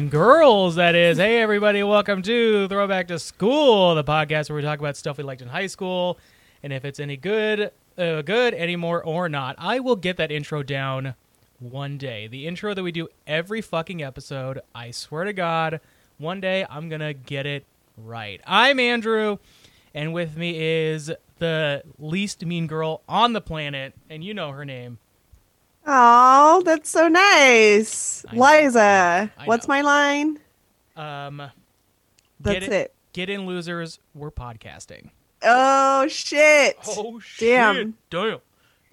Mean Girls, that is. Hey, everybody, welcome to Throwback to School, the podcast where we talk about stuff we liked in high school and if it's any good, uh, good anymore or not. I will get that intro down one day. The intro that we do every fucking episode. I swear to God, one day I'm going to get it right. I'm Andrew, and with me is the least mean girl on the planet, and you know her name. Oh, that's so nice. I. Liza, what's my line? Um, That's get it. Get in, losers. We're podcasting. Oh shit. Oh shit. Damn. Damn!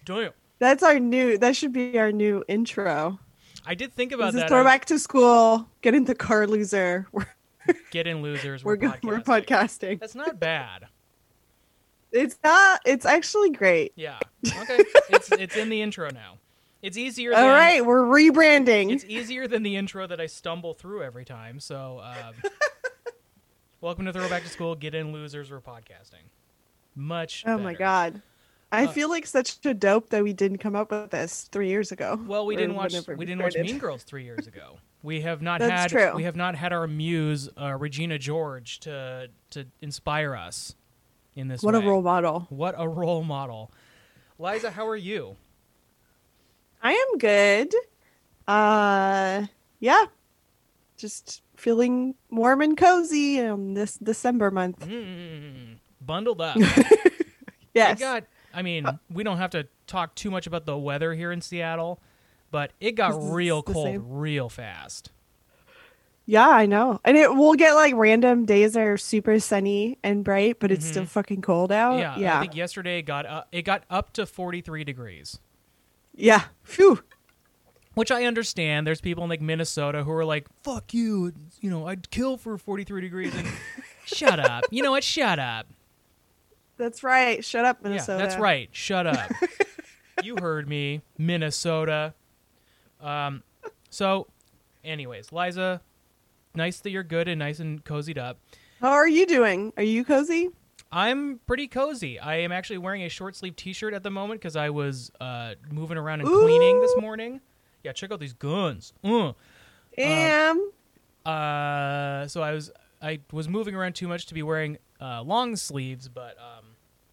Damn! That's our new that should be our new intro. I did think about This is that. throwback to school. Get in the car loser. We're Get in, losers. we're, We're, podcasting. we're podcasting. That's not bad. It's not it's actually great. Yeah. Okay. it's it's in the intro now. It's easier. Than, All right, we're rebranding. It's easier than the intro that I stumble through every time. So, um, welcome to Throwback to School. Get in, losers. We're podcasting. Much. oh my god. I Uh, feel like such a dope that we didn't come up with this three years ago. Well, we didn't watch we didn't watch. Mean Girls three years ago. We have not That's had true. we have not had our muse uh, Regina George to to inspire us in this. What a role model. What a role model. Liza, how are you? I am good. Uh yeah. Just feeling warm and cozy in this December month. Mm, bundled up. Yes. It got. I mean, we don't have to talk too much about the weather here in Seattle, but it got real cold same. real fast. yeah, I know. And it will get like random days that are super sunny and bright, but it's still fucking cold out. yeah, Yeah. I think yesterday got uh, it got up to 43 degrees. Yeah. Phew. Which I understand. There's people in like Minnesota who are like, "Fuck you," you know, I'd kill for 43 degrees. And shut up. You know what? Shut up. That's right. Shut up, Minnesota. Yeah, that's right. Shut up. you heard me, Minnesota. Um, so, anyways, Liza, nice that you're good and nice and cozied up. How are you doing? Are you cozy? I'm pretty cozy. I am actually wearing a short sleeve T-shirt at the moment because I was uh, moving around and cleaning this morning. Yeah, check out these guns. Uh. Am. Uh, so I was I was moving around too much to be wearing uh, long sleeves, but um,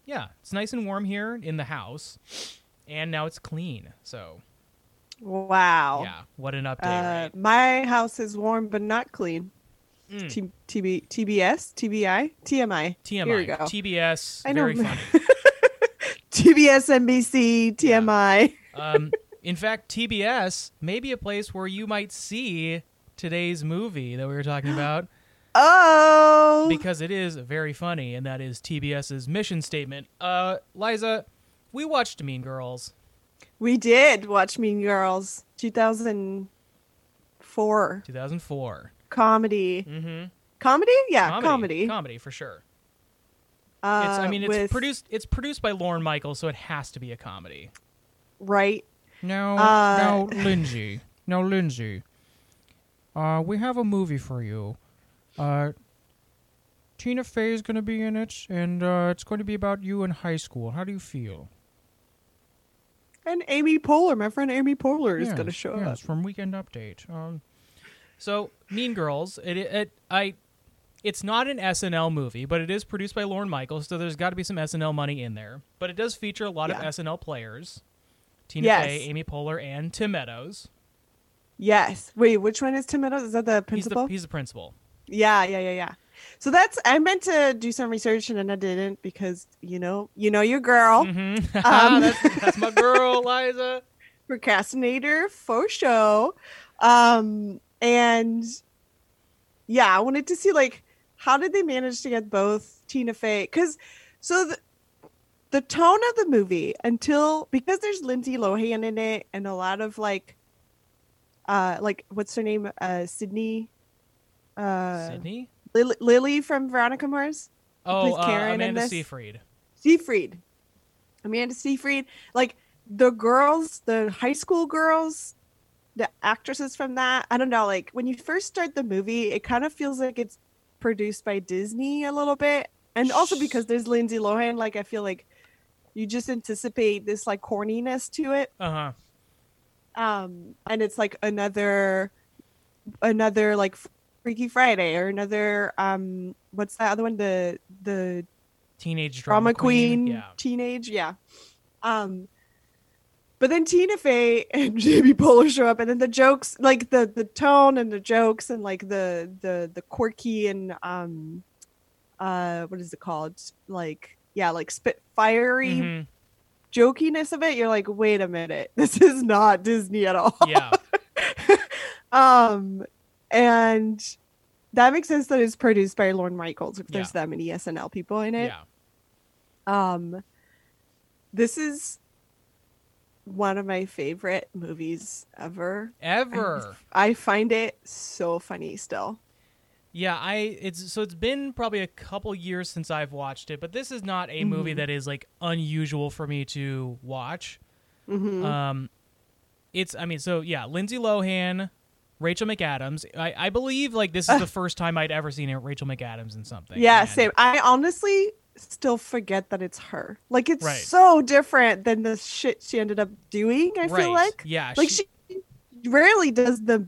yeah, it's nice and warm here in the house, and now it's clean. So wow. yeah, what an update, Uh, right? my house is warm but not clean. Mm. T- TB, TBS, TBI, TMI. TMI, Here we go. TBS, I know. very funny. TBS, NBC, TMI. um, in fact, TBS may be a place where you might see today's movie that we were talking about Oh, because it is very funny, and that is TBS's mission statement. Uh, Liza, we watched Mean Girls. we did watch Mean Girls, 2004 2004. Comedy. Mm-hmm. Comedy? Yeah, comedy, comedy. comedy for sure. Uh, It's, I mean, it's with, produced. It's produced by Lorne Michaels, so it has to be a comedy. right. No, Uh, no, Lindsay. No, Lindsay. Uh, we have a movie for you. Uh, Tina Fey is going to be in it, and uh, it's going to be about you in high school. How do you feel? And Amy Poehler, my friend Amy Poehler, is going to show yes, up. from Weekend Update. Um, so Mean Girls, it, it, I, it's not an SNL movie, but it is produced by Lorne Michaels, so there's got to be some SNL money in there. But it does feature a lot of SNL players: Tina Yes. Fey, Amy Poehler, and Tim Meadows. Yes. Wait, which one is Tim Meadows? Is that the He's principal? the he's the principal. Yeah, yeah, yeah, yeah. So that's I meant to do some research and then I didn't because you know, you know your girl, Mm-hmm. Um, that's, that's my girl, Liza. procrastinator for show. Um and yeah, I wanted to see like how did they manage to get both Tina Fey cuz so the the tone of the movie until because there's Lindsay Lohan in it and a lot of like uh like what's her name uh Sydney uh Sydney. Lily, Lily from Veronica Mars Oh, plays uh, Karen in Amanda? Seyfried. Seyfried. Amanda Seyfried. Like the girls, the high school girls, the actresses from that. I don't know. Like when you first start the movie, it kind of feels like it's produced by Disney a little bit. And also because there's Lindsay Lohan, like I feel like you just anticipate this like corniness to it. Uh huh. Um, and it's like another another like Freaky Friday or another um what's that other one the the Teenage drama, drama, queen, Yeah. teenage yeah um but then tina fey and amy poehler show up and then the jokes like the the tone and the jokes and like the the the quirky and um uh what is it called like yeah like spit fiery Mhm. jokiness of it you're like wait a minute this is not disney at all Yeah. um and that makes sense that it's produced by Lorne Michaels if there's Yeah. that many SNL people in it. Yeah. Um, this is one of my favorite movies ever. Ever. I find it so funny still. Yeah, I it's so it's been probably a couple years since I've watched it, but this is not a movie Mhm. that is like unusual for me to watch. Mhm. Um, it's I mean, so yeah, Lindsay Lohan, Rachel McAdams. I, I believe like this is the first time I'd ever seen Rachel McAdams in something. yeah, and- same. I honestly still forget that it's her. Like it's Right. so different than the shit she ended up doing. I right. feel like yeah, like she rarely does the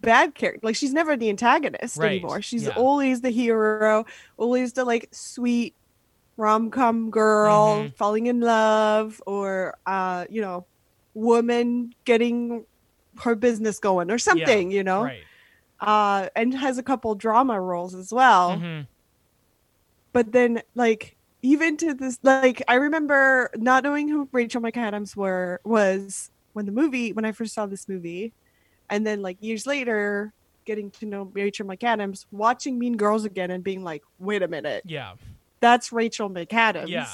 bad character like she's never the antagonist Right, anymore she's yeah. always the hero always the like sweet rom-com girl Mhm. falling in love or uh you know woman getting her business going or something you know right. uh and has a couple drama roles as well Mhm. But then like even to this like i remember not knowing who rachel mcadams were was when the movie when i first saw this movie. And then like years later getting to know rachel mcadams watching mean girls again and being like wait a minute. Yeah. that's rachel mcadams Yeah.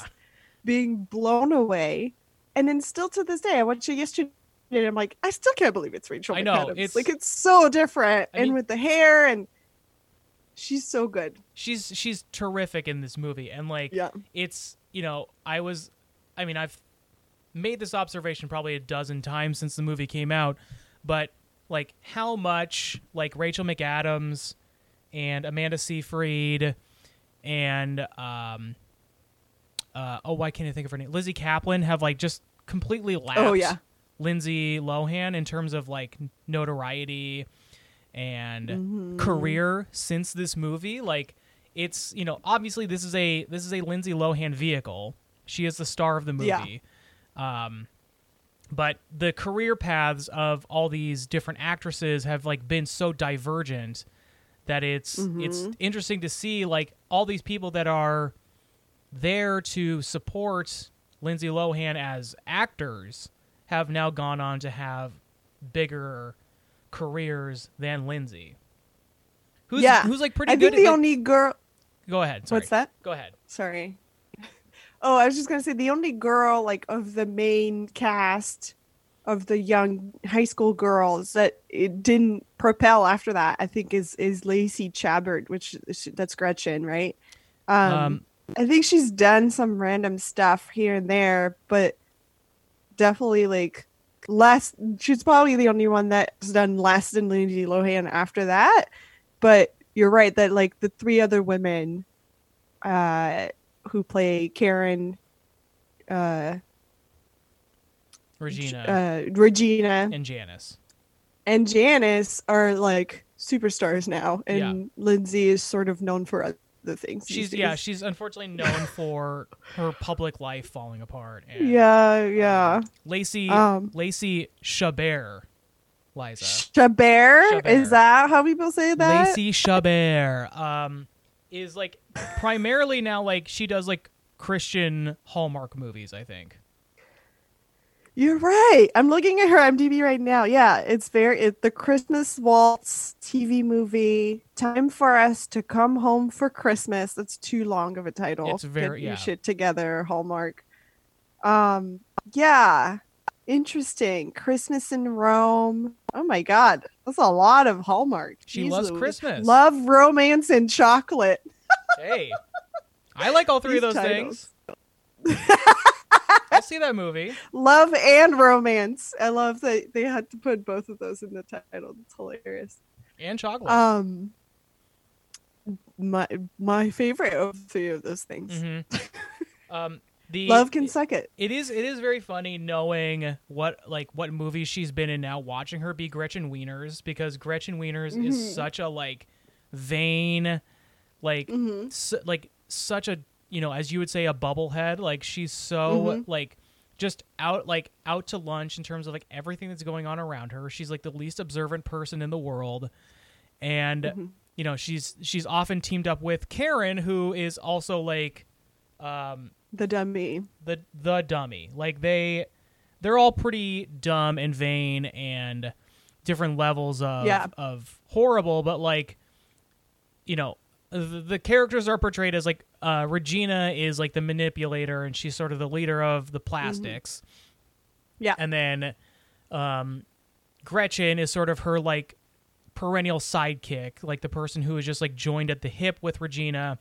being blown away. And then still to this day i watched it yesterday and i'm like i still can't believe it's rachel I know, mcadams. It's- like it's so different. I and mean- with the hair and she's so good. She's she's terrific in this movie, and like yeah. it's you know I was, I mean I've made this observation probably a dozen times since the movie came out, but like how much like Rachel McAdams and Amanda Seyfried and um uh oh why can't I think of her name? Lizzy Caplan have like just completely lapped Oh, yeah. Lindsay Lohan in terms of like notoriety and Mhm. career since this movie like it's you know obviously this is a this is a Lindsay Lohan vehicle she is the star of the Yeah. movie um but the career paths of all these different actresses have like been so divergent that it's it's Mhm. interesting to see like all these people that are there to support Lindsay Lohan as actors have now gone on to have bigger careers than Lindsay. Who's Yeah. who's like pretty good? I good think the at, like- only girl. Go ahead. Sorry. What's that? Go ahead. Sorry. Oh, I was just gonna say the only girl like of the main cast of the young high school girls that it didn't propel after that. I think is is Lacey Chabert, which that's Gretchen, right? Um, Um, I think she's done some random stuff here and there, but definitely like less. She's probably the only one that's done less than Lindsay Lohan after that. But you're right that like the three other women uh, who play Karen, uh, Regina uh, Regina, and Janis. and Janis are like superstars now, and Yeah. Lindsay is sort of known for other things. She's yeah, she's unfortunately known for her public life falling apart. And yeah, yeah. Lacey Um, Lacey Chabert, Liza. Chabert, Chabert. is that how people say that? Lacey Chabert um, is like primarily now like she does like Christian Hallmark movies. I think. You're right. I'm looking at her IMDb right now. Yeah, it's very it, the Christmas Waltz TV movie. Time for us to come home for Christmas. That's too long of a title. It's very- Get yeah. shit together, Hallmark. Um, yeah, interesting. Christmas in Rome. Oh my God, that's a lot of Hallmark. She Jeez loves Louise. Christmas. Love, romance, and chocolate. Hey, I like all three of those titles. things. I'll see that movie. Love and romance. I love that they had to put both of those in the title. It's hilarious. And chocolate. Um, my my favorite of three of those things. hmm um, The Love can suck it. It is it is very funny knowing what like what movies she's been in now watching her be Gretchen Wieners because Gretchen Wieners Mhm. is such a like vain like hmm su- like such a you know as you would say a bubblehead like she's so Mhm. like just out like out to lunch in terms of like everything that's going on around her she's like the least observant person in the world and Mhm. you know she's she's often teamed up with Karen who is also like um The dummy. the the dummy. Like they they're all pretty dumb and vain and different levels of Yeah. of horrible, but like you know, the, the characters are portrayed as like uh Regina is like the manipulator and she's sort of the leader of the plastics. Yeah. And then um Gretchen is sort of her like perennial sidekick, like the person who is just like joined at the hip with Regina.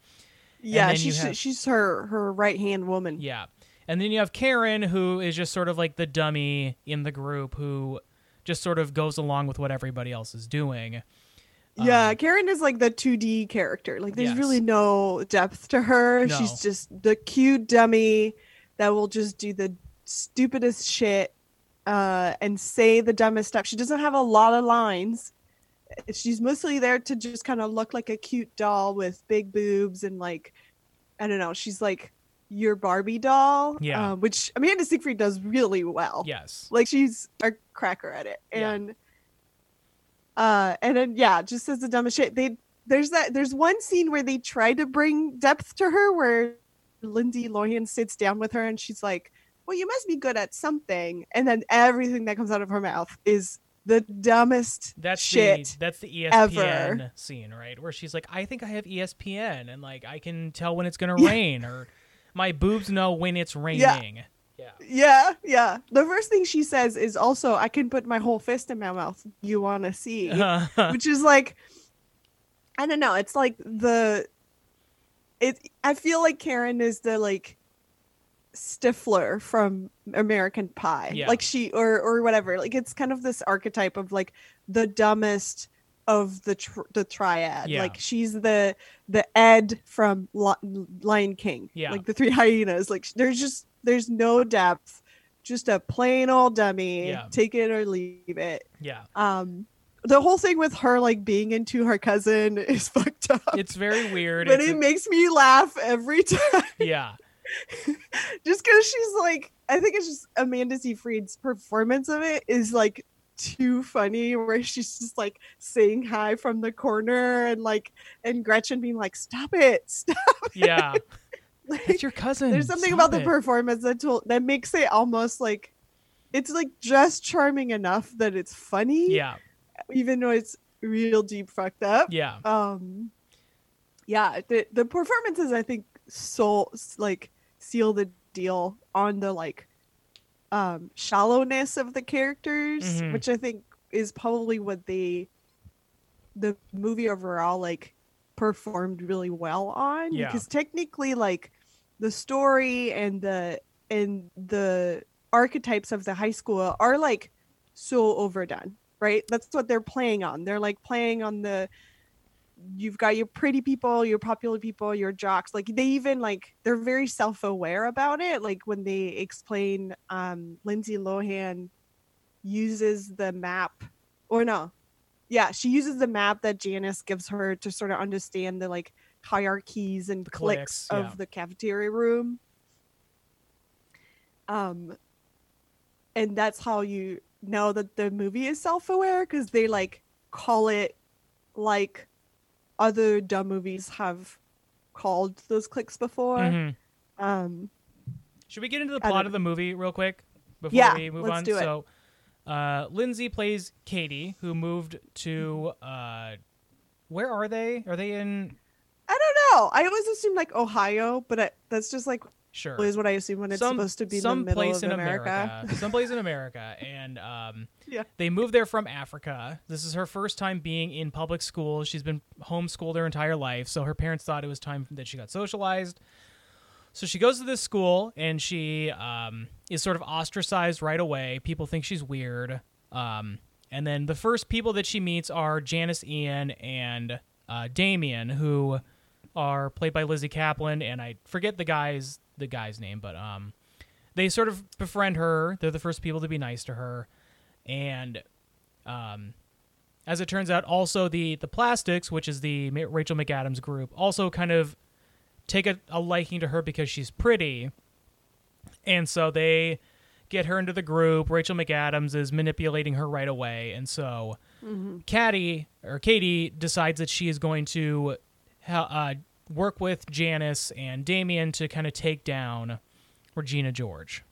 Yeah, she's have- she's her her right hand woman. Yeah. And then you have Karen, who is just sort of like the dummy in the group who just sort of goes along with what everybody else is doing. Yeah, Um, Karen is like the 2D character. Like there's Yes. really no depth to her. No. She's just the cute dummy that will just do the stupidest shit uh and say the dumbest stuff. She doesn't have a lot of lines. She's mostly there to just kind of look like a cute doll with big boobs and like I don't know, she's like your Barbie doll. Yeah. um, which Amanda Seyfried does really well Yes. like she's a cracker at it Yeah. And uh and then yeah just as the dumbest shit they there's that there's one scene where they try to bring depth to her where Lindy lohan sits down with her and she's like well you must be good at something and then everything that comes out of her mouth is the dumbest That's shit the that's the ESPN ever. scene, right? Where she's like, I think I have ESPN and like I can tell when it's gonna Yeah. rain or my boobs know when it's raining. Yeah. Yeah yeah the first thing she says is also i can put my whole fist in my mouth you want to see which is like I don't know. It's like the it. I feel like Karen is the like Stifler from American Pie, Yeah. like she or or whatever. Like it's kind of this archetype of like the dumbest of the tr- the triad. Yeah. Like she's the the Ed from Li- Lion King. Yeah. like the three hyenas. Like there's just there's no depth. Just a plain old dummy. Yeah. Take it or leave it yeah. um the whole thing with her like being into her cousin is fucked up It's very weird. but It's it a- makes me laugh every time yeah. just because she's like i think it's just amanda seyfried's performance of it is like too funny where she's just like saying hi from the corner and like and gretchen being like stop it stop Yeah. like, It's your cousin. there's something Stop about the performance that told that makes it almost like it's like just charming enough that it's funny Yeah. even though it's real deep fucked up. Yeah. Um, yeah, the the performances I think so like seal the deal on the like um shallowness of the characters, Mhm. which I think is probably what they the movie overall like performed really well on Yeah. because technically like the story and the and the archetypes of the high school are like so overdone right that's what they're playing on they're like playing on the you've got your pretty people your popular people your jocks like they even like they're very self-aware about it like when they explain um lindsay lohan uses the map or no yeah she uses the map that janis gives her to sort of understand the like hierarchies and cliques, cliques of the cafeteria room. Um and that's how you know that the movie is self-aware because they like call it like other dumb movies have called those clicks before Mhm. um Should we get into the plot of the movie real quick before Yeah, we move let's on? do it. So, uh, Lindsay plays Katie, who moved to Mm-hmm. uh, where are they? Are they in? i don't know i always assume like ohio but I, that's just like Sure. is what i assume when it's some, supposed to be some the place in america, some place in America, and um, Yeah. they moved there from Africa. This is her first time being in public school. She's been homeschooled her entire life, so her parents thought it was time that she got socialized. So she goes to this school and she um, is sort of ostracized right away. People think she's weird. Um, and then the first people that she meets are Janis Ian and uh, Damian, who are played by Lizzy Caplan, and I forget the guy's the guy's name, but um, they sort of befriend her. They're the first people to be nice to her, and um, as it turns out, also the the Plastics, which is the Rachel McAdams group, also kind of take a, a liking to her because she's pretty, and so they get her into the group. Rachel McAdams is manipulating her right away, and so Caddy or Katie decides that she is going to uh, work with Janis and Damian to kind of take down Regina George.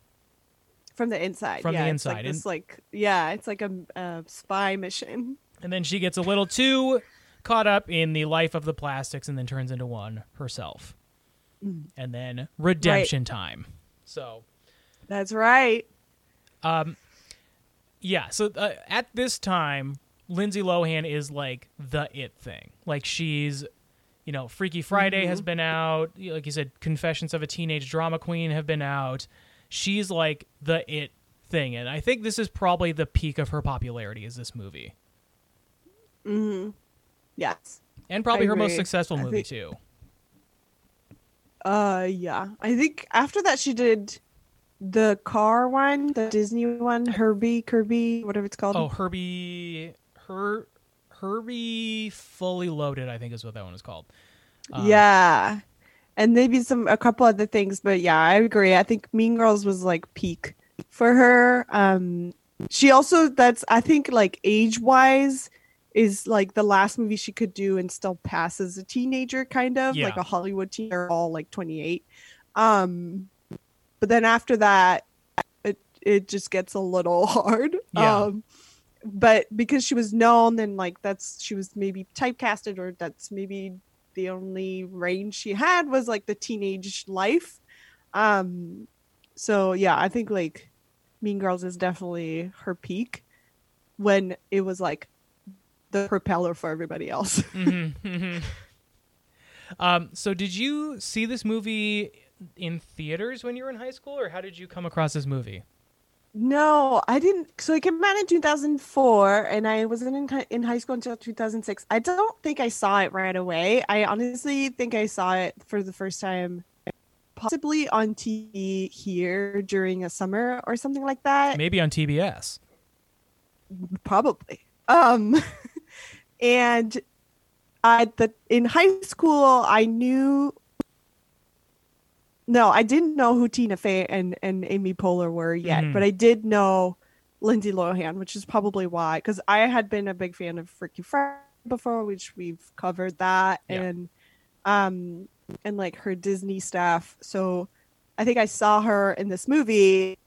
From the inside. From the yeah, it's Like this, like yeah, it's like a, a spy mission. And then she gets a little too caught up in the life of the plastics and then turns into one herself. And then redemption time. So, That's right. um, yeah. So uh, at this time, Lindsay Lohan is like the it thing. Like she's, you know, Freaky Friday has been out. Like you said, Confessions of a Teenage Drama Queen have been out. She's like the it thing, and I think this is probably the peak of her popularity. Is this movie, Hmm. Yes. and probably I her most successful I movie think- too. Uh yeah. I think after that she did the car one, the Disney one, Herbie, Kirby, whatever it's called. Oh, Herbie, her, Herbie Fully Loaded, I think is what that one is called. Um, yeah. And maybe some a couple other things, but yeah, I agree. I think Mean Girls was like peak for her. Um she also that's I think like age wise is like the last movie she could do and still pass as a teenager kind of like a Hollywood teen they're all like 28. Um but then after that it it just gets a little hard. Yeah. Um but because she was known and like that's she was maybe typecasted or that's maybe the only range she had was like the teenage life. Um so yeah, I think like Mean Girls is definitely her peak when it was like the propeller for everybody else. mhm, mhm. Um, so did you see this movie in theaters when you were in high school, or how did you come across this movie? No, I didn't. So it came out in 2004, and I wasn't in in high school until 2006. I don't think I saw it right away. I honestly think I saw it for the first time, possibly on TV here during a summer or something like that. Maybe on TBS. probably um and at the in high school i knew no i didn't know who tina fey and and amy poehler were yet Mhm. but i did know lindsay lohan which is probably why because i had been a big fan of freaky friday before which we've covered that Yeah. and um and like her disney stuff so i think i saw her in this movie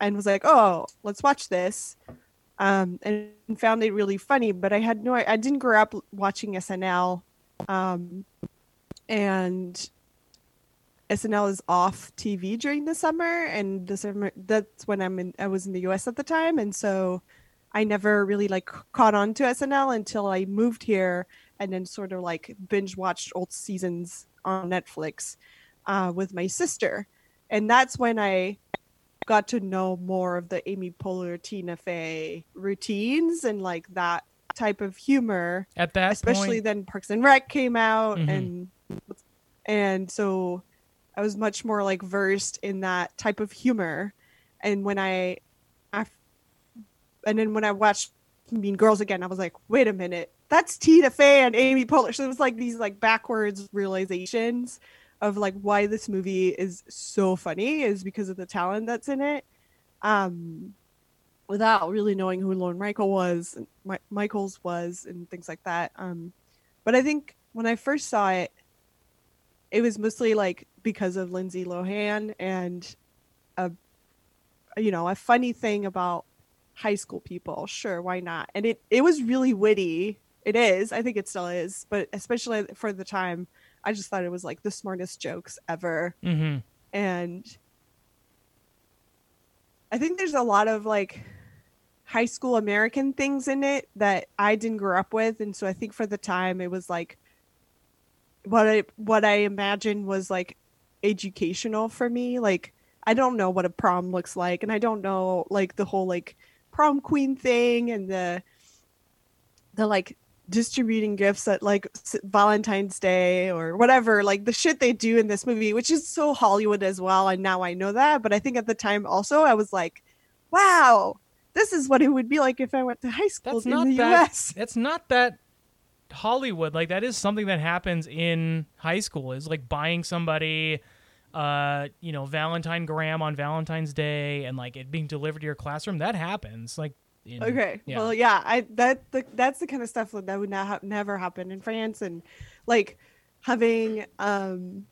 and was like oh let's watch this um, and found it really funny. But I had no, I didn't grow up watching SNL, um, and SNL is off TV during the summer, and the summer that's when I'm in. I was in the U.S. at the time, and so I never really like caught on to SNL until I moved here, and then sort of like binge watched old seasons on Netflix uh, with my sister, and that's when I got to know more of the Amy Poehler, Tina Fey routines and like that type of humor. At that Especially point, then Parks and Rec came out Mhm. and and so I was much more like versed in that type of humor. And when I, I and then when I watched Mean Girls again, I was like, wait a minute, that's Tina Fey and Amy Poehler. So it was like these like backwards realizations of like why this movie is so funny is because of the talent that's in it. Um, without really knowing who Lorne Michael was, and Mi- Michaels was, and things like that. Um, but I think when I first saw it, it was mostly like because of Lindsay Lohan and a, you know, a funny thing about high school people. Sure, why not? And it it was really witty. It is. I think it still is, but especially for the time, I just thought it was like the smartest jokes ever Mhm. and I think there's a lot of like high school American things in it that I didn't grow up with, and so I think for the time it was like what I what I imagined was like educational for me. Like I don't know what a prom looks like, and I don't know like the whole like prom queen thing and the the like distributing gifts at like Valentine's Day or whatever, like the shit they do in this movie, which is so Hollywood as well. And now I know that, but I think at the time also I was like, wow, this is what it would be like if I went to high school That's in not the that. US. That's not that Hollywood. Like that is something that happens in high school. Is like buying somebody, uh, you know, Valentine gram on Valentine's Day, and like it being delivered to your classroom. That happens. Like. In, Okay. Yeah. Well, yeah, I that the, that's the kind of stuff that would not ha- never happen in France, and like having um,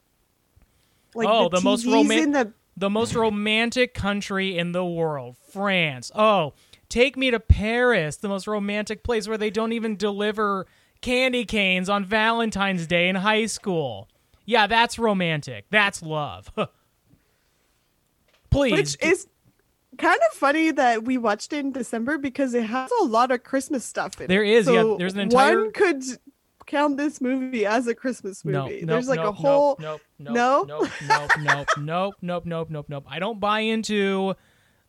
like Oh, the most TVs roman- in the the most romantic country in the world, France. Oh, take me to Paris, the most romantic place where they don't even deliver candy canes on Valentine's Day in high school. Yeah, that's romantic. That's love. Please. which is kind of funny that we watched it in December because it has a lot of Christmas stuff in it. There is, yeah, So there's an entire- one could count this movie as a Christmas movie. no, There's like no, a whole no, no, No? no, no, no, nope, nope, nope, nope, nope. I don't buy into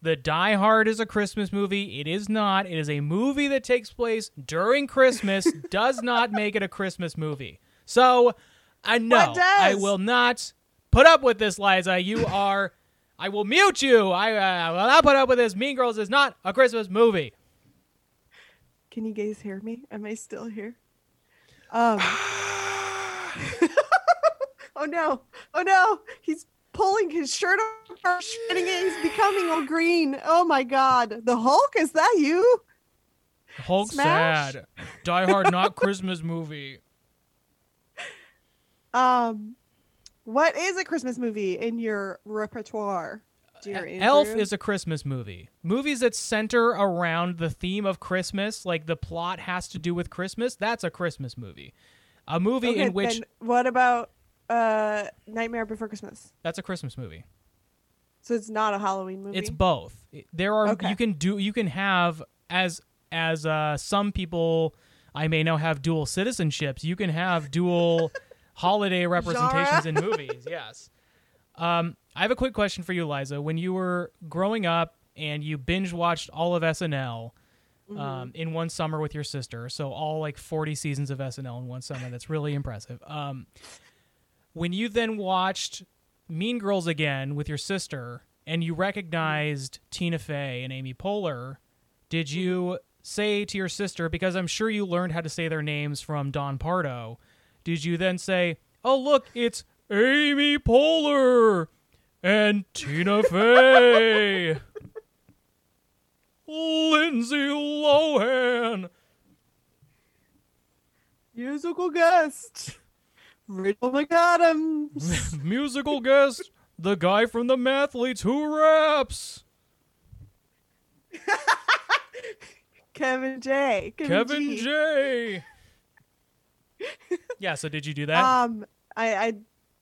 the Die Hard is a Christmas movie. It is not. It is a movie that takes place during Christmas. does not make it a Christmas movie. So, I know? I will not put up with this, Liza. You are. I will mute you. I uh, will not put up with this. Mean Girls is not a Christmas movie. Can you guys hear me? Am I still here? Um. oh no! Oh no! He's pulling his shirt off, shredding it. He's becoming all green. Oh my god! The Hulk? Is that you? Hulk Smash? sad. Die Hard not Christmas movie. Um, what is a Christmas movie in your repertoire, dear Elf is a Christmas movie. Movies that center around the theme of Christmas, like the plot has to do with Christmas, that's a Christmas movie. A movie Okay, in which what about uh Nightmare Before Christmas? that's a Christmas movie. So it's not a Halloween movie. It's both. There are Okay. you can do you can have as as uh, some people I may now have dual citizenships. You can have dual holiday representations in movies. Yes. Um, I have a quick question for you, Liza. When you were growing up and you binge watched all of SNL Mm-hmm. um, in one summer with your sister, so all like forty seasons of SNL in one summer. That's really impressive. Um, when you then watched Mean Girls again with your sister and you recognized Tina Fey and Amy Poehler, did you mm-hmm. say to your sister because I'm sure you learned how to say their names from Don Pardo, did you then say, "Oh look, it's Amy Poehler and Tina Fey, Lindsay Lohan"? musical guest. Rachel McAdams. Musical guest, the guy from the Mathletes who raps. Kevin J. Kevin Kevin G. J. yeah, so did you do that? Um, I, I,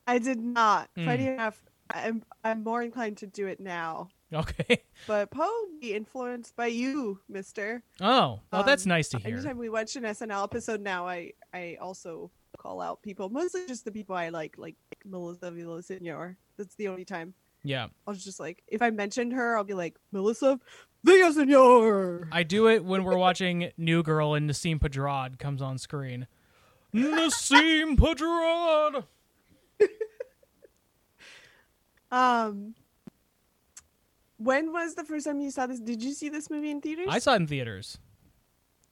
I did not. Mm. Funny enough, I'm, I'm more inclined to do it now. okay. But probably influenced by you, Mister. Oh, well, that's Um, nice to hear. Anytime we watch an SNL episode now, I, I also call out people, mostly just the people I like, like Melissa Villaseñor. That's the only time. Yeah, I was just like, if I mentioned her, I'll be like, Melissa Villaseñor. I do it when we're watching New Girl and Nasim Pedrad comes on screen. Nasim Pedrad. Um, when was the first time you saw this? Did you see this movie in theaters? I saw it in theaters.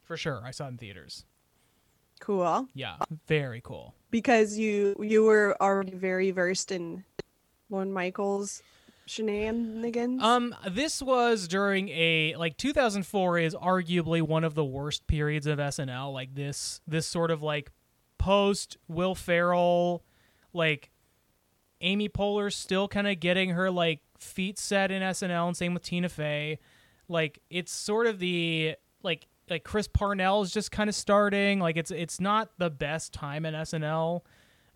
For sure, I saw it in theaters. Cool Yeah, very cool. because you you were already very versed in Lorne Michaels shenanigans. Um, this was during a like 2004 is arguably one of the worst periods of SNL. Like this, this sort of like post Will Ferrell, like Amy Poehler still kind of getting her like feet set in SNL, and same with Tina Fey. Like it's sort of the like like Chris Parnell is just kind of starting. Like it's it's not the best time in SNL.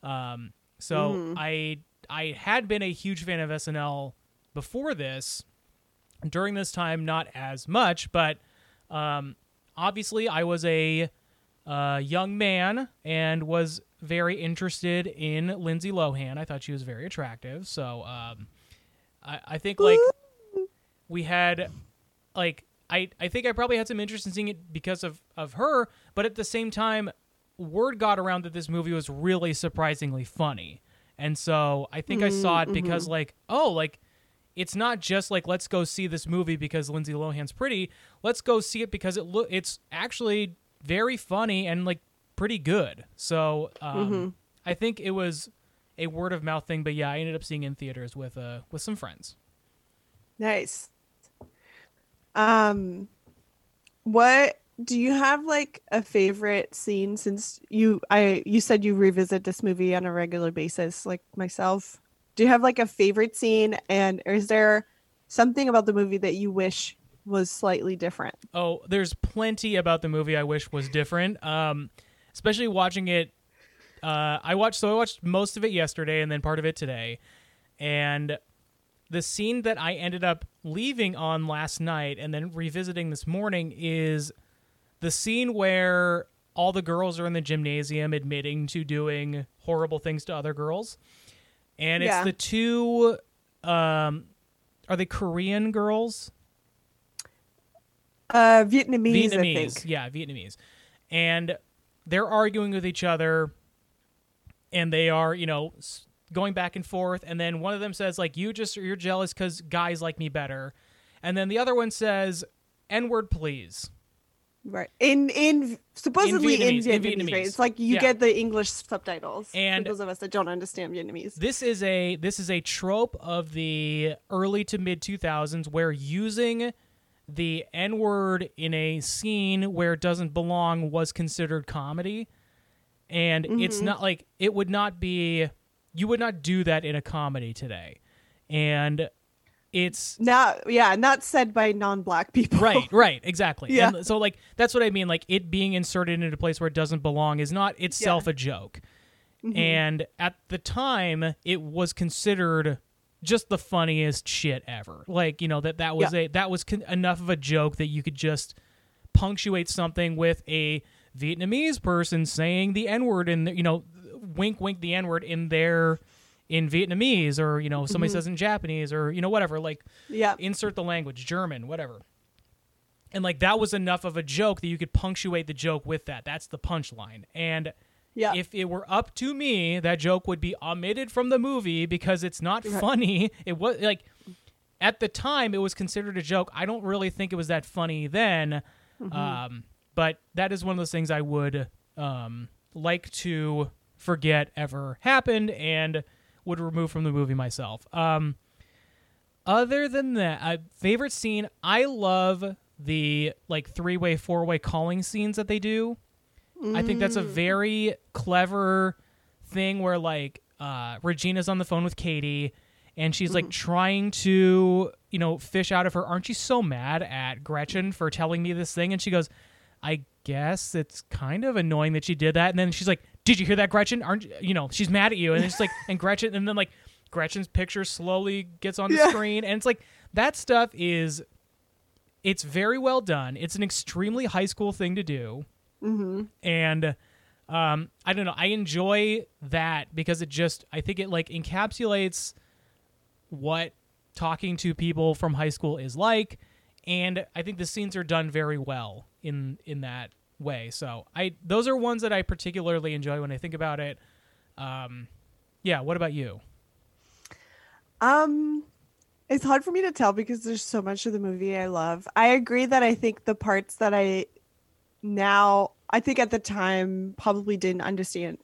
Um, so Mhm. I I had been a huge fan of SNL before this. During this time, not as much, but um, obviously I was a uh, young man and was very interested in Lindsay Lohan. I thought she was very attractive. So um, I, I think like we had like I I think I probably had some interest in seeing it because of of her, but at the same time, word got around that this movie was really surprisingly funny, and so I think I saw it because like oh like. It's not just like let's go see this movie because Lindsay Lohan's pretty. Let's go see it because it look it's actually very funny and like pretty good. So um, I think it was a word of mouth thing. But yeah, I ended up seeing it in theaters with uh with some friends. Nice. Um, what do you have like a favorite scene since you I you said you revisit this movie on a regular basis like myself? Do you have like a favorite scene and is there something about the movie that you wish was slightly different? Oh, there's plenty about the movie I wish was different. Um, especially watching it. Uh, I watched so I watched most of it yesterday and then part of it today, and the scene that I ended up leaving on last night and then revisiting this morning is the scene where all the girls are in the gymnasium admitting to doing horrible things to other girls. And it's Yeah. the two um are they Korean girls? Uh Vietnamese, I Vietnamese. Yeah, Vietnamese. And they're arguing with each other and they are, you know, going back and forth and then one of them says like you just you're jealous cuz guys like me better. And then the other one says n-word please. Right. In in supposedly in Vietnamese, Vietnamese, in Vietnamese. right? It's like you Yeah. get the English subtitles. And- those of us that don't understand Vietnamese. This is a this is a trope of the early to mid 2000s where using the n-word in a scene where it doesn't belong was considered comedy. And it's mm-hmm. not like it would not be you would not do that in a comedy today. And it's Now, yeah, not said by non-black people. right right exactly Yeah. and so like that's what i mean like it being inserted into a place where it doesn't belong is not itself a joke mm-hmm. and at the time it was considered just the funniest shit ever like you know that that was Yeah. a that was con- enough of a joke that you could just punctuate something with a vietnamese person saying the n-word and you know wink wink the n-word in their in vietnamese or you know somebody says in japanese or you know whatever like Yeah. insert the language german whatever. And like that was enough of a joke that you could punctuate the joke with that. That's the punchline. And Yeah. if it were up to me that joke would be omitted from the movie because it's not funny. It was like at the time it was considered a joke. I don't really think it was that funny then. Um, but that is one of those things i would um, like to forget ever happened and would remove from the movie myself um, other than that, uh, favorite scene, I love the like three way, four way calling scenes that they do. I think that's a very clever thing where like uh, Regina's on the phone with Katie and she's like trying to, you know, fish out of her, aren't you so mad at Gretchen for telling me this thing? And she goes, I guess it's kind of annoying that she did that. And then she's like, Did you hear that, Gretchen? Aren't you, you know, she's mad at you. And it's like, and Gretchen, and then like Gretchen's picture slowly gets on the Yeah. screen. And it's like, that stuff is, it's very well done. It's an extremely high school thing to do. Mm-hmm. And, um, I don't know. I enjoy that because it just, I think it like encapsulates what talking to people from high school is like and i think the scenes are done very well in in that way so i those are ones that i particularly enjoy when i think about it um yeah what about you Um, it's hard for me to tell because there's so much of the movie I love. I agree that I think the parts that I now I think at the time probably didn't understand,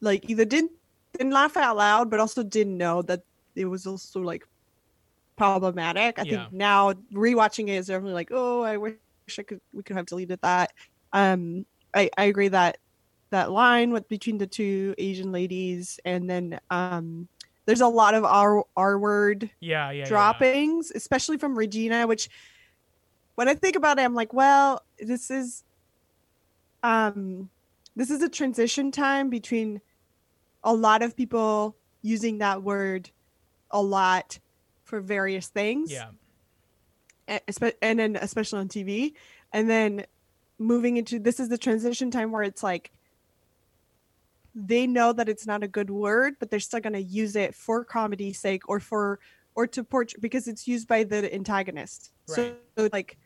like either didn't didn't laugh out loud, but also didn't know that it was also like problematic. I Yeah. think now rewatching it is definitely like, oh, I wish I could we could have deleted that. Um, I I agree that that line with between the two Asian ladies, and then um, there's a lot of R R word yeah yeah yeah. droppings, especially from Regina, which when I think about it, I'm like, well, this is um this is a transition time between a lot of people using that word a lot for various things. yeah a- and then especially on TV, and then moving into this is the transition time where it's like they know that it's not a good word, but they're still going to use it for comedy's sake or for or to portray because it's used by the antagonist. So, Right. like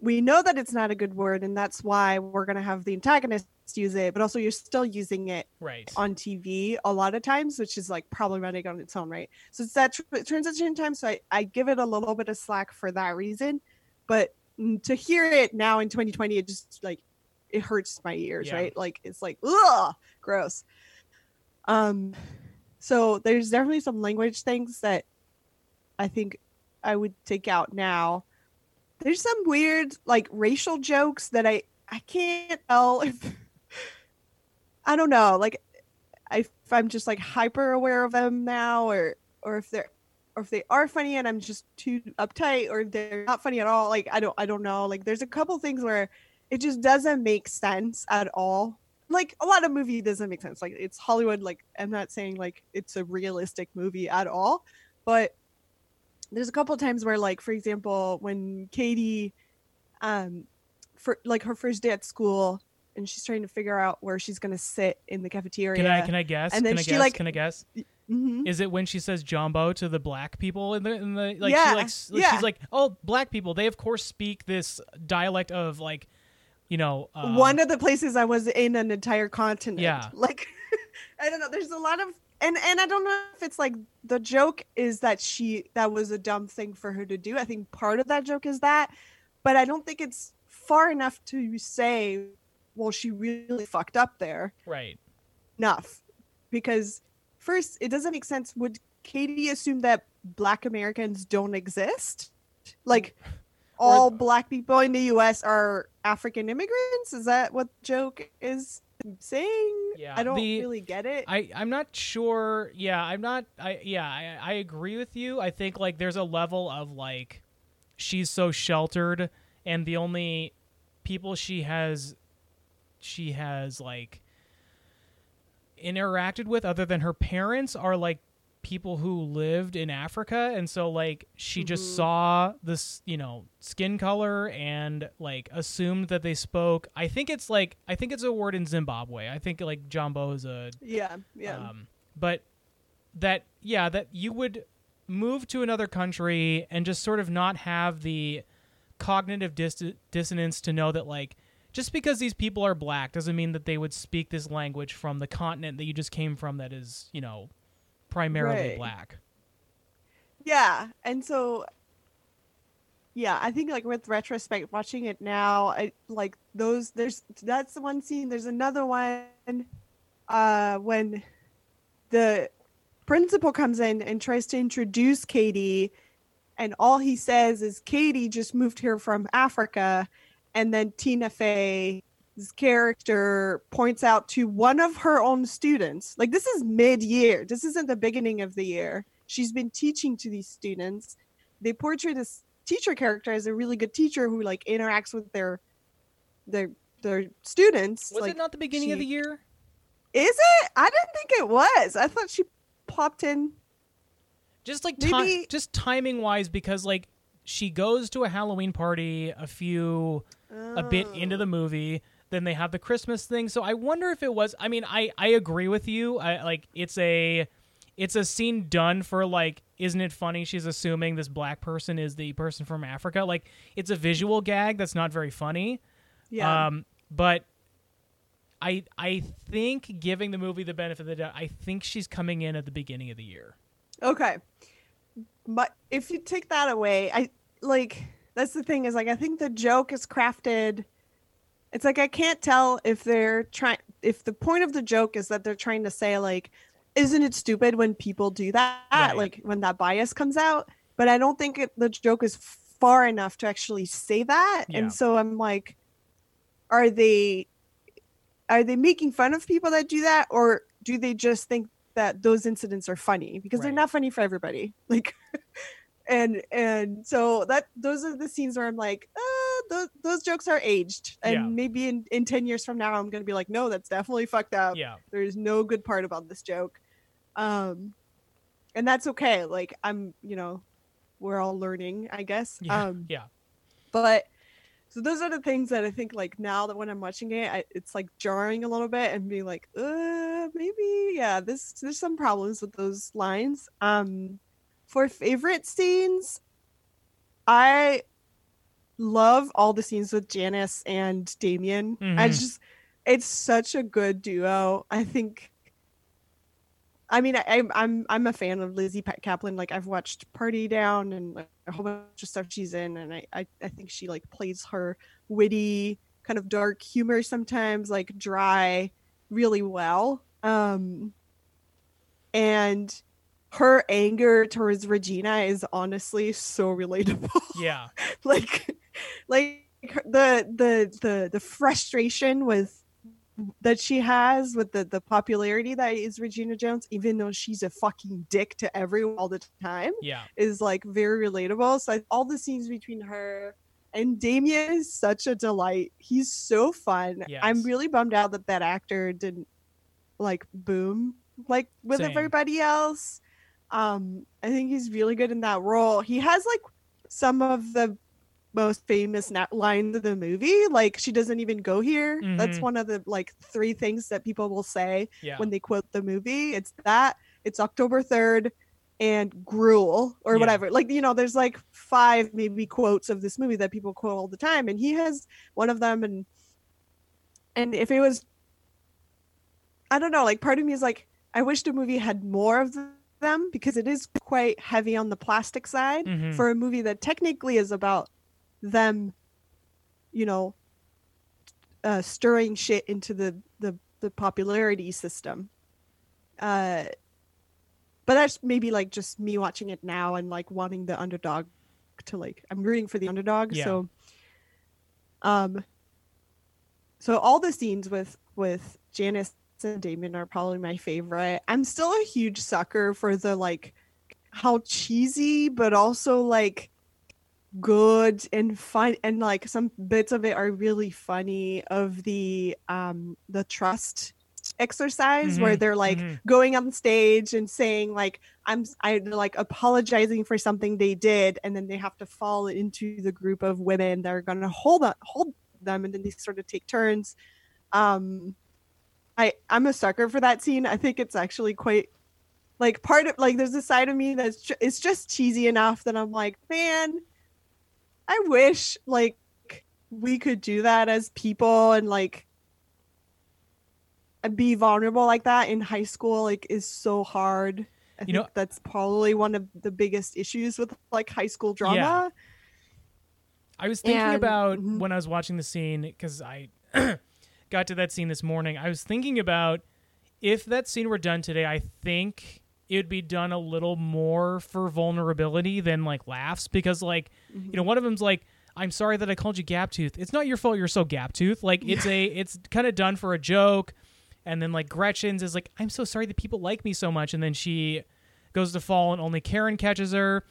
we know that it's not a good word and that's why we're going to have the antagonist use it but also you're still using it Right. on tv a lot of times which is like problematic on its own right so it's that tr- transition time so I, I give it a little bit of slack for that reason but to hear it now in 2020 it just like it hurts my ears Yeah. right? Like it's like ugh gross. Um so there's definitely some language things that i think i would take out now. There's some weird like racial jokes that i i can't tell if i don't know like if i'm just like hyper aware of them now or or if they're or if they are funny and i'm just too uptight or if they're not funny at all like i don't i don't know like there's a couple things where it just doesn't make sense at all like a lot of movie doesn't make sense like it's hollywood like i'm not saying like it's a realistic movie at all but there's a couple times where like for example when cady um for like her first day at school and she's trying to figure out where she's gonna sit in the cafeteria Can I can I guess? And then can I she, guess? like- can I guess? Mhm. Is it when she says Jambo to the black people in the in the like Yeah, she like yeah. she's like oh black people they of course speak this dialect of like you know um, one of the places I was in an entire continent. Yeah. Like I don't know. There's a lot of and and I don't know if it's like the joke is that she that was a dumb thing for her to do. I think part of that joke is that, but I don't think it's far enough to say, well, she really fucked up there right enough. Because first, it doesn't make sense. Would Cady assume that black Americans don't exist? Like all black people in the US are African immigrants? Is that what the joke is saying? Yeah, I don't the- really get it. I I'm not sure yeah I'm not I yeah I I agree with you I think like there's a level of like she's so sheltered and the only people she has she has like interacted with other than her parents are like people who lived in Africa and so like she Mm-hmm. just saw this you know skin color and like assumed that they spoke I think it's like I think it's a word in Zimbabwe I think like jambo is a yeah, yeah. um, but that yeah, that you would move to another country and just sort of not have the cognitive dis- dissonance to know that like just because these people are black doesn't mean that they would speak this language from the continent that you just came from that is you know primarily Right. black. Yeah, and so yeah, I think like with retrospect, watching it now, I like those. There's that's the one scene. There's another one, uh, when the principal comes in and tries to introduce Cady, and all he says is Cady just moved here from Africa, and then Tina Fey's character points out to one of her own students. Like this is mid-year. This isn't the beginning of the year. She's been teaching to these students. They portray this teacher character as a really good teacher who like interacts with their their their students. Was like, it not the beginning of the year? Is it? I didn't think it was. I thought she popped in. Just like Maybe- ti- just timing wise because like she goes to a Halloween party a few a bit into Oh. the movie. Then they have the Christmas thing. So I wonder if it was. I mean, I I agree with you. I like it's a it's a scene done for like. Isn't it funny? She's assuming this black person is the person from Africa. Like it's a visual gag that's not very funny. Yeah. Um, but I I think giving the movie the benefit of the doubt, I think she's coming in at the beginning of the year. Okay. But if you take that away, I like that's the thing is like I think the joke is crafted it's like I can't tell if they're trying if the point of the joke is that they're trying to say like isn't it stupid when people do that Right. like when that bias comes out but I don't think it, the joke is far enough to actually say that Yeah. and so I'm like are they are they making fun of people that do that or do they just think that those incidents are funny because they're not funny for everybody like and and so that those are the scenes where i'm like uh, those, those jokes are aged and Yeah. maybe in, in 10 years from now i'm gonna be like no that's definitely fucked up Yeah. there's no good part about this joke um and that's okay like i'm you know we're all learning i guess Yeah. um yeah. but so those are the things that I think like now that when I'm watching it, I, it's like jarring a little bit and being like, uh, maybe yeah, this there's some problems with those lines. Um, for favorite scenes, I love all the scenes with Janis and Damian. I Mhm. just it's such a good duo. I think I mean, I, I'm I'm I'm a fan of Lizzy Pet Caplan. Like I've watched Party Down and like, a whole bunch of stuff she's in, and I, I I think she like plays her witty, kind of dark humor sometimes, like dry, really well. Um, and her anger towards Regina is honestly so relatable. Yeah. like, like the the the the frustration with that she has with the the popularity that is Regina Jones, even though she's a fucking dick to everyone all the time, Yeah. is like very relatable. So all the scenes between her and Damian is such a delight. He's so fun. I'm really bummed out that that actor didn't like boom like with Same. everybody else. Um, I think he's really good in that role. He has like some of the most famous na- lines of the movie. Like she doesn't even go here. That's Mhm. one of the like three things that people will say Yeah. when they quote the movie. It's that, it's October 3rd, and Gruel or Yeah. whatever. Like, you know, there's like five maybe quotes of this movie that people quote all the time. And he has one of them. And, and if it was, I don't know, like part of me is like, I wish the movie had more of them because it is quite heavy on the plastic side Mhm. for a movie that technically is about them, you know, uh, stirring shit into the the the popularity system. Uh, but that's maybe like just me watching it now and like wanting the underdog to like I'm rooting for the underdog. Yeah. So, um, so all the scenes with with Janis and Damian are probably my favorite. I'm still a huge sucker for the like how cheesy but also like good and fun and like some bits of it are really funny of the um the trust exercise where Mhm, they're like mhm. going on stage and saying like i'm i like apologizing for something they did and then they have to fall into the group of women that are going to hold on, hold them and then they sort of take turns um i i'm a sucker for that scene i think it's actually quite like part of like there's a side of me that's it's just cheesy enough that i'm like man i wish like we could do that as people and like be vulnerable like that in high school like is so hard i You think know- that's probably one of the biggest issues with like high school drama I was thinking And- about mhm. when I was watching the scene because I got to that scene this morning. I was thinking about if that scene were done today. I think it would be done a little more for vulnerability than like laughs because like Mm-hmm. you know one of them's like I'm sorry that I called you gap tooth. It's not your fault you're so gap tooth. Like it's a it's kind of done for a joke. And then like Gretchen's is like I'm so sorry that people like me so much and then she goes to fall and only Karen catches her.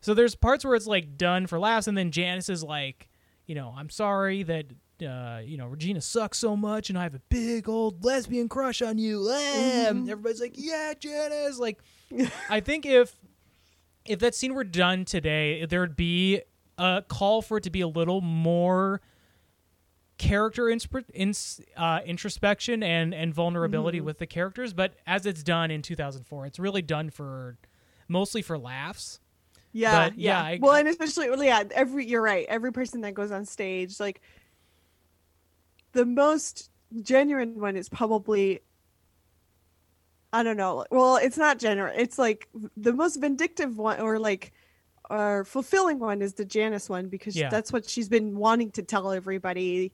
So there's parts where it's like done for laughs, and then Janis is like, you know, I'm sorry that uh, you know Regina sucks so much, and I have a big old lesbian crush on you. And Everybody's like, yeah, Janis. Like, I think if if that scene were done today, there would be a call for it to be a little more character inspr- ins- uh, introspection and and vulnerability with the characters. But as it's done in 2004, it's really done for mostly for laughs. Yeah, But, yeah, yeah. I- well, and especially well, yeah, every you're right. Every person that goes on stage, like the most genuine one is probably I don't know. Well, it's not genuine. It's like the most vindictive one or like or fulfilling one is the Janis one because Yeah. that's what she's been wanting to tell everybody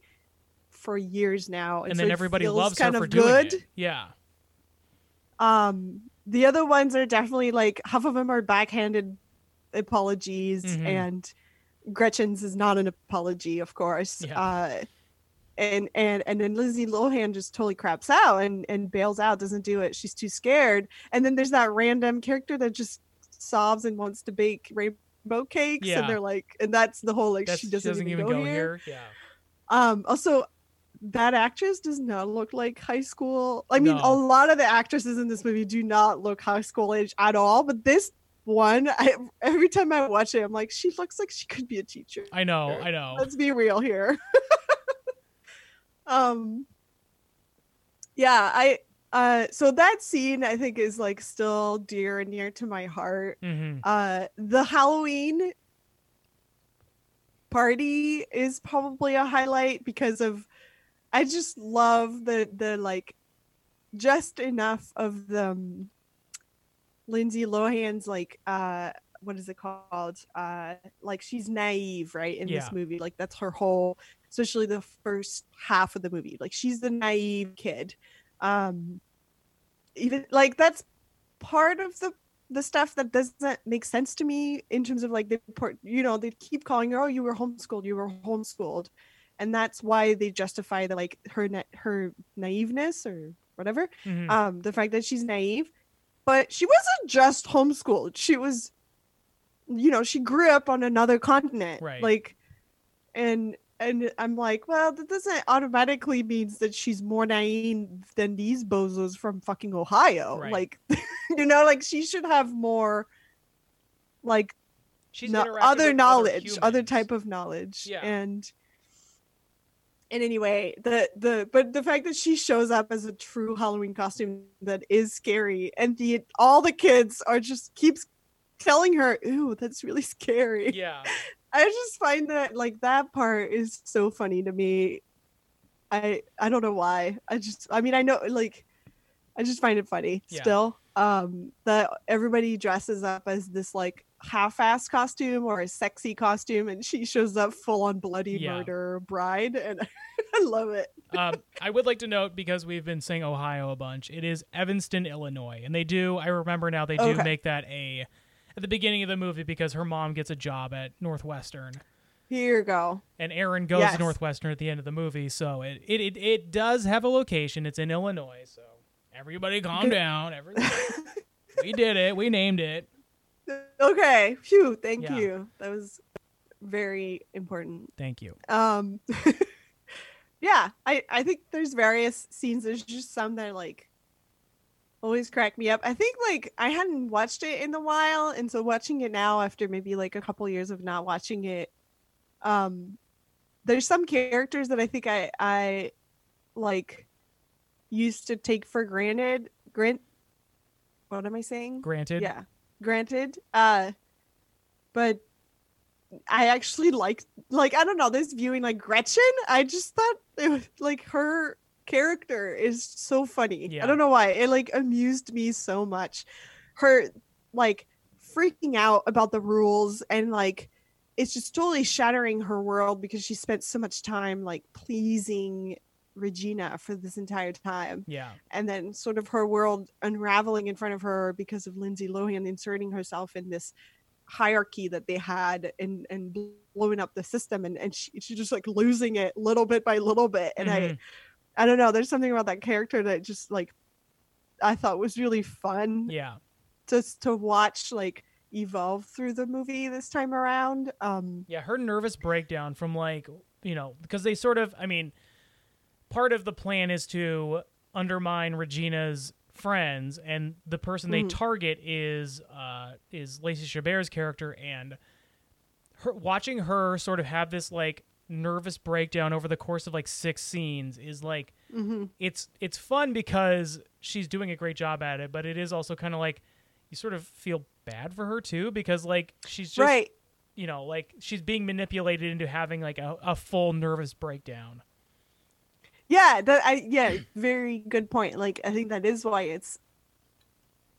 for years now. and so then everybody loves her kind for of doing good. it. Yeah, Um, the other ones are definitely like half of them are backhanded apologies, Mhm. and Gretchen's is not an apology, of course. Yeah. Uh, and and and then Lizzie Lohan just totally craps out and and bails out, doesn't do it. She's too scared. And then there's that random character that just sobs and wants to bake rainbow cakes, Yeah. and they're like, and that's the whole like That's, she doesn't, even, go, here. Yeah, Um, also, that actress does not look like high school. I mean, No. a lot of the actresses in this movie do not look high school age at all. But this one, I, every time I watch it, I'm like, she looks like she could be a teacher. I know, I know. Let's be real here. um, yeah, I. Uh, so that scene I think is like still dear and near to my heart hmm uh the halloween party is probably a highlight because of I just love the the like just enough of the um, Lindsay Lohan's like uh what is it called? Uh like she's naive, right? In Yeah. this movie. Like that's her whole especially the first half of the movie. Like she's the naive kid. Um even like that's part of the the stuff that doesn't make sense to me in terms of like they put you know they keep calling her oh you were homeschooled you were homeschooled and that's why they justify the like her na- her naiveness or whatever Mhm. um the fact that she's naive but she wasn't just homeschooled she was you know she grew up on another continent Right. like and and i'm like well that doesn't automatically means that she's more naive than these bozos from fucking ohio Right. like you know like she should have more like She's no, other knowledge other humans. type of knowledge Yeah. and and anyway the the but the fact that she shows up as a true halloween costume that is scary and the all the kids are just keeps telling her ooh that's really scary Yeah. i just find that like that part is so funny to me i i don't know why i just i mean i know like i just find it funny Yeah. still um that everybody dresses up as this like half-ass costume or a sexy costume and she shows up full on bloody Yeah. murder bride and i love it um, I would like to note because we've been saying Ohio a bunch. It is Evanston, Illinois, and they do. I remember now they do Okay. make that a at the beginning of the movie because her mom gets a job at Northwestern, here you go and Aaron goes Yes. to Northwestern at the end of the movie. So it it, it it does have a location. It's in Illinois. So everybody, calm down. Everybody, we did it. We named it. okay phew thank Yeah. you that was very important Thank you. um yeah i i think there's various scenes there's just some that are like always crack me up i think like i hadn't watched it in a while and so watching it now after maybe like a couple years of not watching it um there's some characters that i think i i like used to take for granted grant what am i saying Granted. yeah granted uh but i actually like like i don't know this viewing like gretchen i just thought it was like her character is so funny Yeah. i don't know why it like amused me so much her like freaking out about the rules and like it's just totally shattering her world because she spent so much time like pleasing regina for this entire time Yeah. and then sort of her world unraveling in front of her because of Lindsay Lohan inserting herself in this hierarchy that they had and and blowing up the system and and she, she's just like losing it little bit by little bit and Mhm. I I don't know there's something about that character that just like I thought was really fun Yeah. just to watch like evolve through the movie this time around um Yeah, her nervous breakdown from like, you know, because they sort of, I mean, part of the plan is to undermine Regina's friends, and the person they Mhm. target is uh is Lacey Chabert's character, and her watching her sort of have this like nervous breakdown over the course of like six scenes is like mhm. it's it's fun because she's doing a great job at it, but it is also kind of like you sort of feel bad for her too because like she's just right you know, like she's being manipulated into having like a, a full nervous breakdown. Yeah, that I yeah, very good point. Like I think that is why it's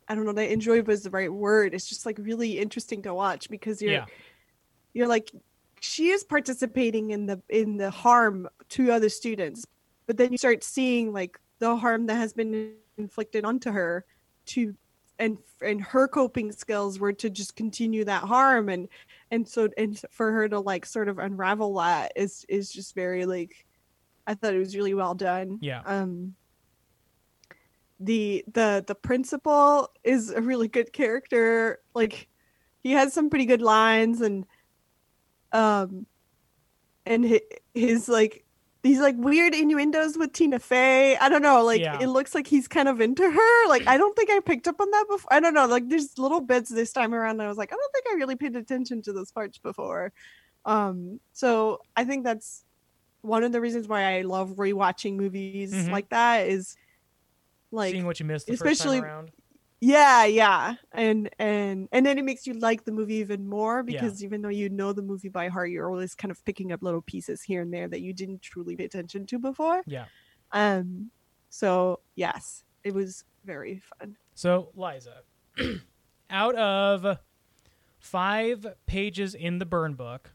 I don't know that enjoyable is the right word. It's just like really interesting to watch because you're Yeah. you're like she is participating in the in the harm to other students, but then you start seeing like the harm that has been inflicted onto her to and and her coping skills were to just continue that harm and and so and for her to like sort of unravel that is is just very like I thought it was really well done. Yeah. Um the the the principal is a really good character. Like he has some pretty good lines and um and his, his like these like weird innuendos with Tina Fey. I don't know, like Yeah. it looks like he's kind of into her. Like I don't think I picked up on that before. I don't know, like there's little bits this time around I was like, I don't think I really paid attention to those parts before. Um so I think that's one of the reasons why I love rewatching movies Mhm. like that is like Seeing what you missed the especially- first time around. Yeah, yeah. And and and then it makes you like the movie even more because even though you know the movie by heart, you're always kind of picking up little pieces here and there that you didn't truly pay attention to before. Yeah. Um so yes, it was very fun. So, Liza, out of five pages in the burn book,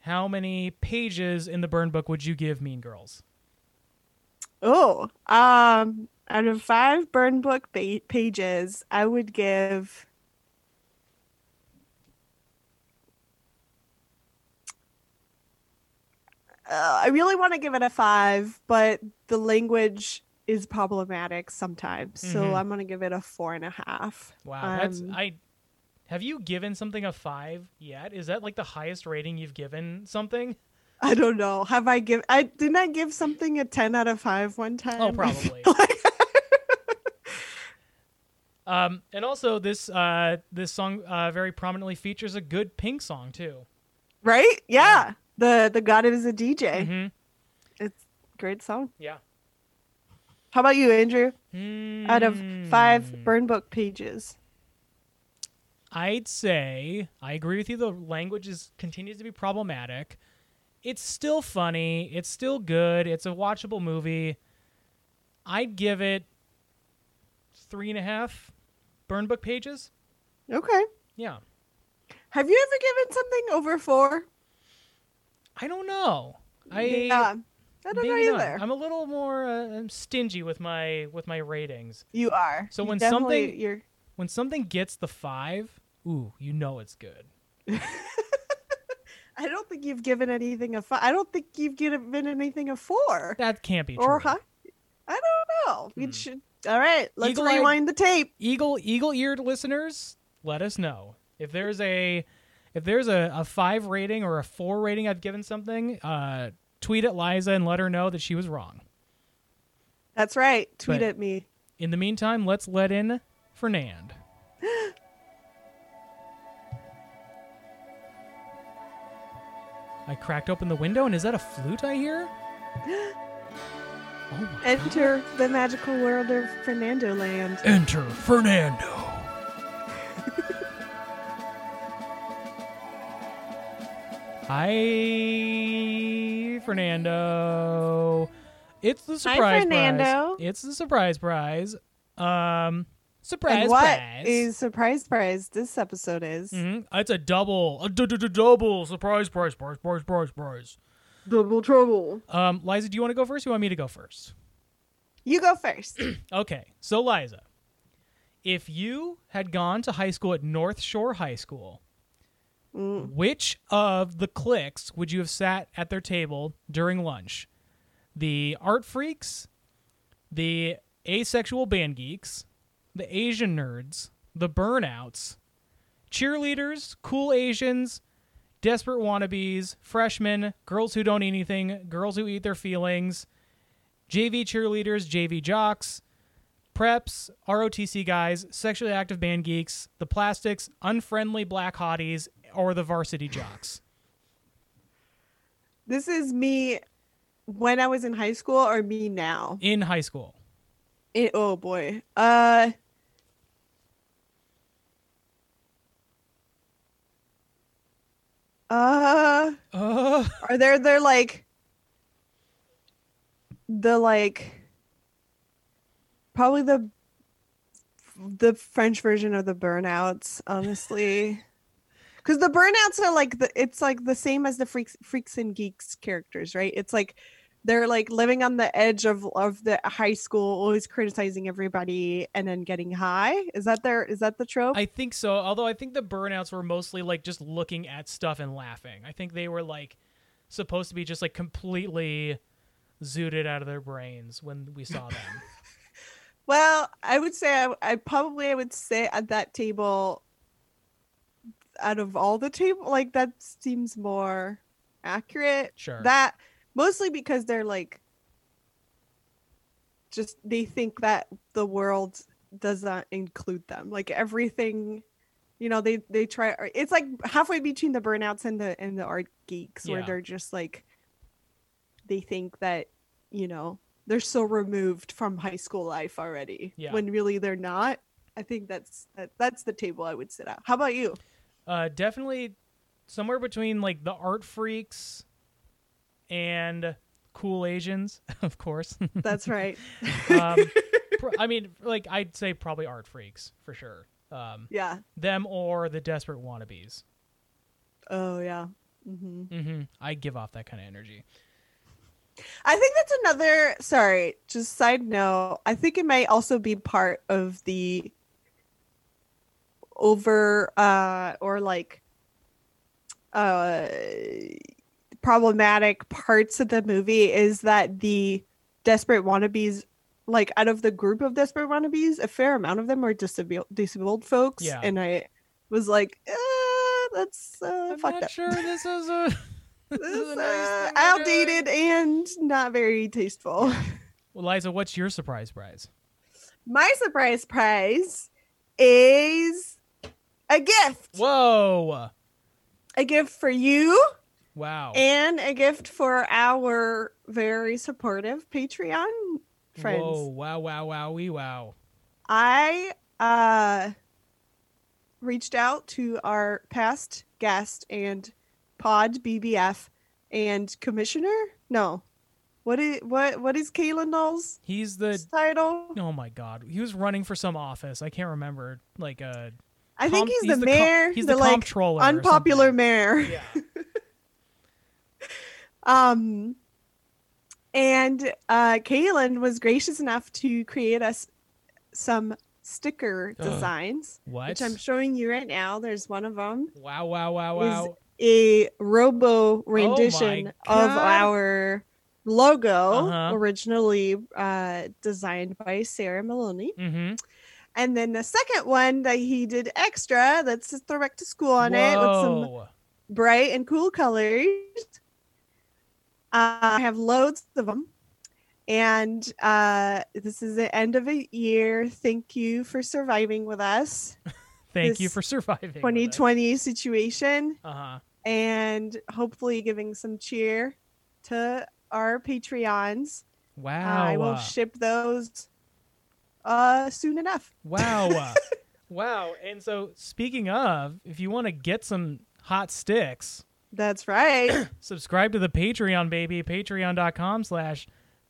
how many pages in the burn book would you give Mean Girls? Oh, um out of 5 burn book ba- pages, I would give uh, I really want to give it a five, but the language is problematic sometimes. So Mhm. I'm going to give it a four and a half. Wow, that's Um, I. Have you given something a five yet? Is that like the highest rating you've given something? I don't know. Have I give? I didn't I give something a ten out of five one time. Oh, probably. like- Um, and also this uh, this song uh, very prominently features a good Pink song too. right? Yeah. The the God is a DJ. hmm It's a great song. Yeah. How about you, Andrew? Out of five Hmm. burn book pages. I'd say I agree with you. The language is continues to be problematic. It's still funny. It's still good. It's a watchable movie. I'd give it three and a half burn book pages. Okay. Yeah. Have you ever given something over four? I don't know. I yeah. I don't know maybe not. either. I'm a little more uh, stingy with my with my ratings. You are. So You when something- you're When something gets the five, ooh, you know it's good. I don't think you've given anything a five. I don't think you've given anything a four That can't be true. or high. I don't know. We Hmm. should. All right, let's Eagle-eyed- rewind the tape. eagle eagle eared listeners let us know if there's a if there's a, a five rating or a four rating i've given something uh tweet at liza and let her know that she was wrong That's right. Tweet But- at me. in the meantime let's let in fernand i cracked open the window and is that a flute i hear oh my Enter the magical world of Fernando Land. enter fernando Hi, Fernando. It's the surprise Hi, Fernando. prize. It's the surprise prize. Um, surprise and what prize. is surprise prize this episode is Mhm. It's a double, a d- d- d- double surprise prize, prize, prize, prize, prize. Double trouble. Um, Liza, do you want to go first? Or you want me to go first? You go first. Okay, so Liza, if you had gone to high school at North Shore High School, Mm. which of the cliques would you have sat at their table during lunch? The art freaks, the asexual band geeks, the Asian nerds, the burnouts, cheerleaders, cool Asians, desperate wannabes, freshmen, girls who don't eat anything, girls who eat their feelings, JV cheerleaders, JV jocks, preps, ROTC guys, sexually active band geeks, the plastics, unfriendly black hotties, or the varsity jocks. This is me when I was in high school or me now. In high school. It, oh boy. Uh Uh Uh, are there they're like the like probably the the French version of the burnouts, honestly. Cuz the burnouts are like the it's like the same as the freaks freaks and geeks characters, right? It's like they're like living on the edge of of the high school, always criticizing everybody and then getting high. Is that their is that the trope? I think so. Although I think the burnouts were mostly like just looking at stuff and laughing. I think they were like supposed to be just like completely zooted out of their brains when we saw them. Well, I would say I, I probably I would say at that table out of all the table like that seems more accurate. Sure. That mostly because they're like just they think that the world does not include them. Like everything you know, they they try it's like halfway between the burnouts and the and the art geeks where Yeah. they're just like they think that, you know, they're so removed from high school life already Yeah. when really they're not I think that's that, that's the table I would sit at. How about you? Uh, definitely somewhere between like the art freaks and cool Asians, of course. That's right. um, pr- I mean, like I'd say probably art freaks for sure. Um, yeah. them or the desperate wannabes. Oh yeah. hmm hmm I give off that kind of energy. I think that's another. Sorry, just side note. I think it might also be part of the over uh or like uh problematic parts of the movie is that the desperate wannabes like out of the group of desperate wannabes a fair amount of them are disabled disabled folks Yeah. and i was like uh, that's uh, I'm fucked not up sure this is a this is a nice uh, thing we're doing. outdated and not very tasteful Well, Liza, what's your surprise prize? my surprise prize is a gift Whoa! a gift for you Wow! and a gift for our very supportive Patreon friends. Whoa! Wow! Wow! Wow! Wee! Wow! I uh reached out to our past guest and pod BBF and commissioner. No, what is what what is Kayla Null's He's the title? oh my god! He was running for some office. I can't remember. Like uh, I think comp- he's, the com- mayor. he's the, the, like comptroller. unpopular mayor. Yeah. Um, and uh, Kaylin was gracious enough to create us some sticker Ugh. designs, What? which I'm showing you right now. There's one of them, Wow! Wow! Wow! Is- Wow! a robo rendition of our logo, Uh-huh. originally uh, designed by Sarah Maloney. Mm-hmm. And then the second one that he did extra, that's a throwback to school on it with some bright and cool colors. Uh, I have loads of them. And uh, this is the end of a year. Thank you for surviving with us. Thank you for surviving. 2020 situation Uh huh. and hopefully giving some cheer to our Patreons. Wow! I will ship those uh, soon enough. Wow. wow. And so, speaking of, if you want to get some hot sticks, That's right. subscribe to the Patreon, baby. Patreon.com slash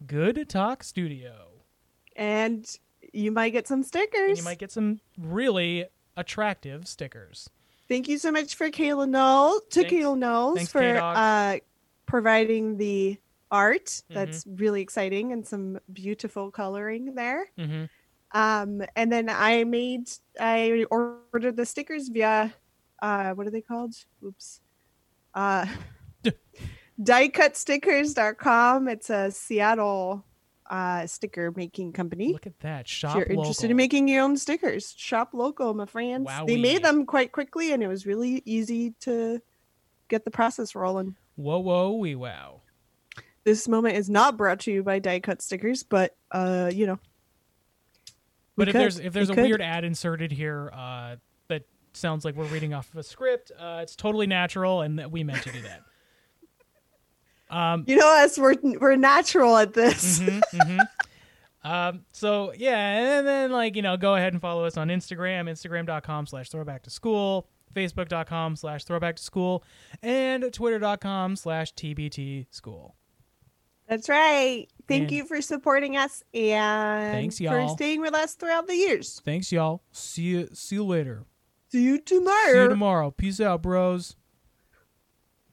Good Talk Studio. and you might get some stickers. And you might get some really attractive stickers. Thank you so much for Kayla Knoll to Thanks. Kayla Knowles Thanks, for K-Dog. uh, providing the art. Mm-hmm. That's really exciting and some beautiful coloring there. Mm-hmm. Um, and then I made I ordered the stickers via uh, what are they called? Oops. Uh, diecutstickers.com. It's a Seattle uh, sticker making company. Look at that. If Shop you're local. interested in making your own stickers, shop local, my friends. They made them quite quickly, and it was really easy to get the process rolling. Whoa, whoa, wee, wow. This moment is not brought to you by Die Cut Stickers, but uh, you know. But if could. there's if there's We a could. weird ad inserted here uh, sounds like we're reading off of a script, uh, it's totally natural, and that we meant to do that. Um, you know us, we're we're natural at this. mhm, mhm. Um, so yeah, and then like you know, go ahead and follow us on Instagram, Instagram.com slash throwback to school, Facebook.com slash throwback to school, and Twitter.com slash TBT school. That's right. Thank And- you for supporting us and Thanks, y'all. for staying with us throughout the years. Thanks, y'all. See you. See you later. See you tomorrow. See you tomorrow. Peace out, bros.